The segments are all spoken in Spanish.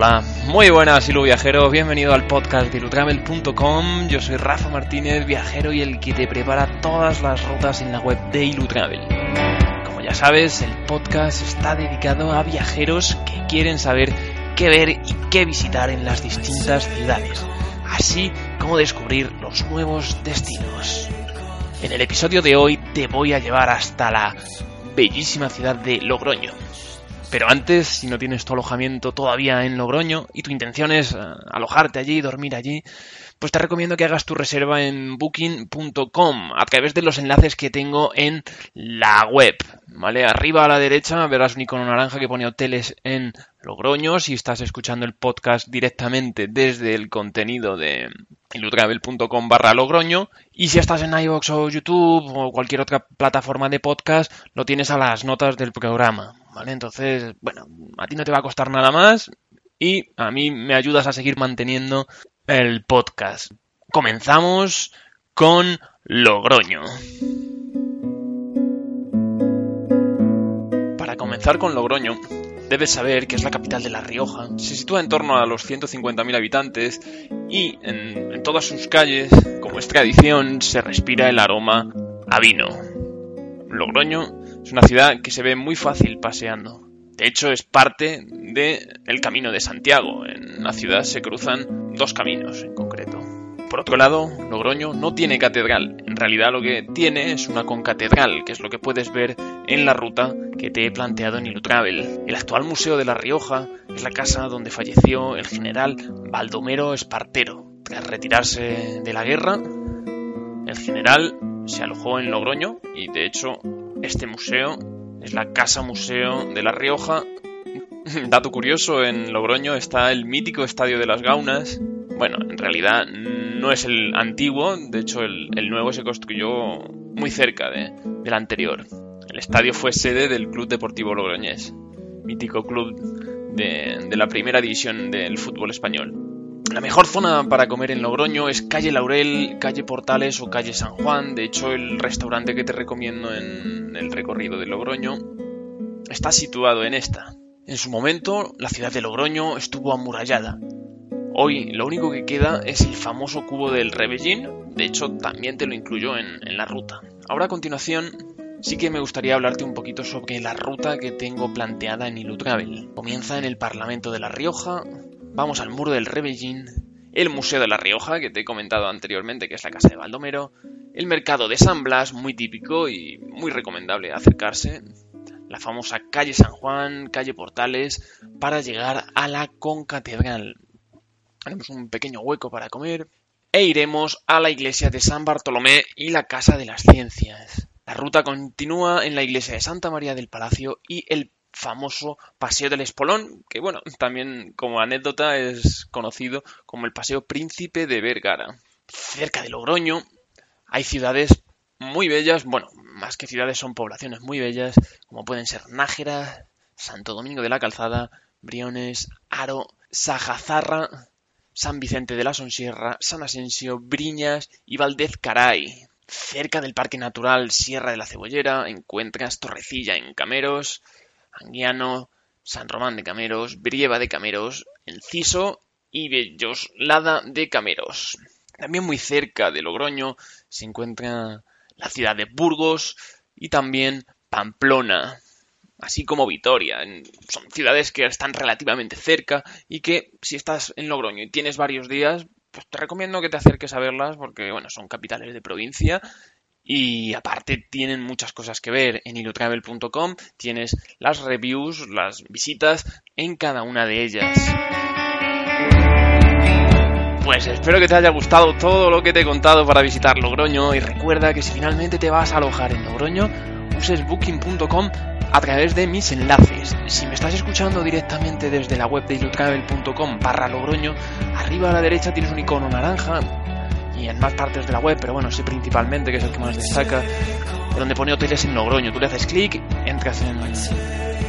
Hola, muy buenas Ilu Viajero, bienvenido al podcast de ilutravel.com. Yo soy Rafa Martínez, viajero y el que te prepara todas las rutas en la web de Ilutravel. Como ya sabes, el podcast está dedicado a viajeros que quieren saber qué ver y qué visitar en las distintas ciudades, así como descubrir los nuevos destinos. En el episodio de hoy te voy a llevar hasta la bellísima ciudad de Logroño. Pero antes, si no tienes tu alojamiento todavía en Logroño y tu intención es eh, alojarte allí, dormir allí, pues te recomiendo que hagas tu reserva en booking.com a través de los enlaces que tengo en la web. ¿Vale? Arriba a la derecha verás un icono naranja que pone hoteles en Logroño. Si estás escuchando el podcast directamente desde el contenido de ilutravel.com barra Logroño. Y si estás en iVoox o YouTube o cualquier otra plataforma de podcast, lo tienes a las notas del programa. Entonces, bueno, a ti no te va a costar nada más y a mí me ayudas a seguir manteniendo el podcast. Comenzamos con Logroño. Para comenzar con Logroño, debes saber que es la capital de La Rioja. Se sitúa en torno a los 150.000 habitantes y en, todas sus calles, como es tradición, se respira el aroma a vino. Logroño es una ciudad que se ve muy fácil paseando. De hecho, es parte del Camino de Santiago. En la ciudad se cruzan dos caminos en concreto. Por otro lado, Logroño no tiene catedral. En realidad lo que tiene es una concatedral, que es lo que puedes ver en la ruta que te he planteado en Ilutravel. El actual Museo de La Rioja es la casa donde falleció el general Baldomero Espartero. Tras retirarse de la guerra, el general se alojó en Logroño y de hecho este museo es la Casa Museo de La Rioja. Dato curioso, en Logroño está el mítico Estadio de las Gaunas. Bueno, en realidad no es el antiguo, de hecho el, nuevo se construyó muy cerca de, del anterior. El estadio fue sede del Club Deportivo Logroñés, mítico club de, de la primera división del fútbol español. La mejor zona para comer en Logroño es calle Laurel, calle Portales o calle San Juan. De hecho, el restaurante que te recomiendo en el recorrido de Logroño está situado en esta. En su momento, la ciudad de Logroño estuvo amurallada. Hoy lo único que queda es el famoso cubo del Rebellín. De hecho, también te lo incluyo en, la ruta. Ahora a continuación sí que me gustaría hablarte un poquito sobre la ruta que tengo planteada en Ilutravel. Comienza en el Parlamento de La Rioja, vamos al muro del Rebellín, el Museo de La Rioja, que te he comentado anteriormente, que es la casa de Baldomero, el mercado de San Blas, muy típico y muy recomendable acercarse, la famosa calle San Juan, calle Portales, para llegar a la concatedral. Haremos un pequeño hueco para comer e iremos a la iglesia de San Bartolomé y la Casa de las Ciencias. La ruta continúa en la iglesia de Santa María del Palacio y el famoso Paseo del Espolón, que bueno, también como anécdota es conocido como el Paseo Príncipe de Vergara. Cerca de Logroño hay ciudades muy bellas, bueno, más que ciudades son poblaciones muy bellas, como pueden ser Nájera, Santo Domingo de la Calzada, Briones, Aro, Sajazarra, San Vicente de la Sonsierra, San Asensio, Briñas y Valdez Caray. Cerca del Parque Natural Sierra de la Cebollera encuentras Torrecilla en Cameros, Anguiano, San Román de Cameros, Brieva de Cameros, Enciso y Belloslada de Cameros. También muy cerca de Logroño se encuentra la ciudad de Burgos y también Pamplona, así como Vitoria. Son ciudades que están relativamente cerca y que si estás en Logroño y tienes varios días, pues te recomiendo que te acerques a verlas porque bueno, son capitales de provincia y aparte tienen muchas cosas que ver. En ilotravel.com tienes las reviews, las visitas en cada una de ellas. Pues espero que te haya gustado todo lo que te he contado para visitar Logroño y recuerda que si finalmente te vas a alojar en Logroño, uses booking.com a través de mis enlaces. Si me estás escuchando directamente desde la web de ilotravel.com barra Logroño, arriba a la derecha tienes un icono naranja y en más partes de la web, pero bueno, sí principalmente, que es el que más destaca, donde pone hoteles en Logroño. Tú le haces clic, entras en,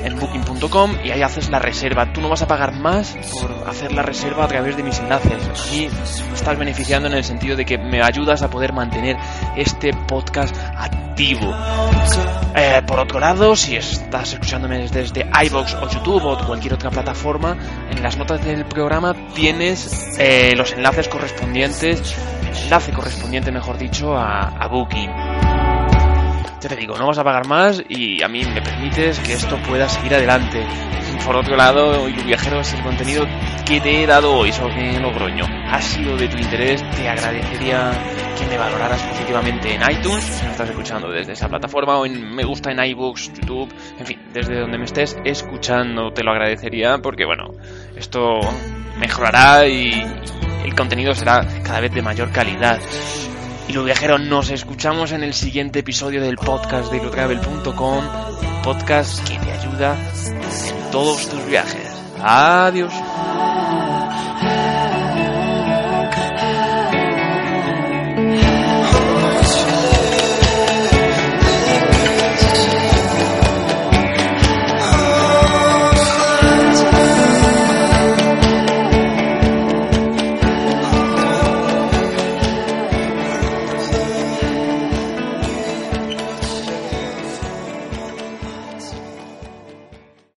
en booking.com y ahí haces la reserva. Tú no vas a pagar más por hacer la reserva a través de mis enlaces. Y estás beneficiando en el sentido de que me ayudas a poder mantener este podcast activo. Eh, por otro lado, si estás escuchándome desde iBox o YouTube o cualquier otra plataforma, en las notas del programa tienes eh, los enlaces correspondientes, el enlace correspondiente, mejor dicho, a, a Booking. Ya te digo, no vas a pagar más y a mí me permites que esto pueda seguir adelante. Por otro lado, hoy viajeros, el contenido que te he dado hoy sobre Logroño ha sido de tu interés, te agradecería que me valoraras positivamente en iTunes, si me estás escuchando desde esa plataforma, o en me gusta en iBooks, YouTube, en fin, desde donde me estés escuchando, te lo agradecería porque, bueno, esto mejorará y el contenido será cada vez de mayor calidad. Y los viajeros nos escuchamos en el siguiente episodio del podcast de ilotravel.com, podcast que te ayuda en todos tus viajes. Adiós.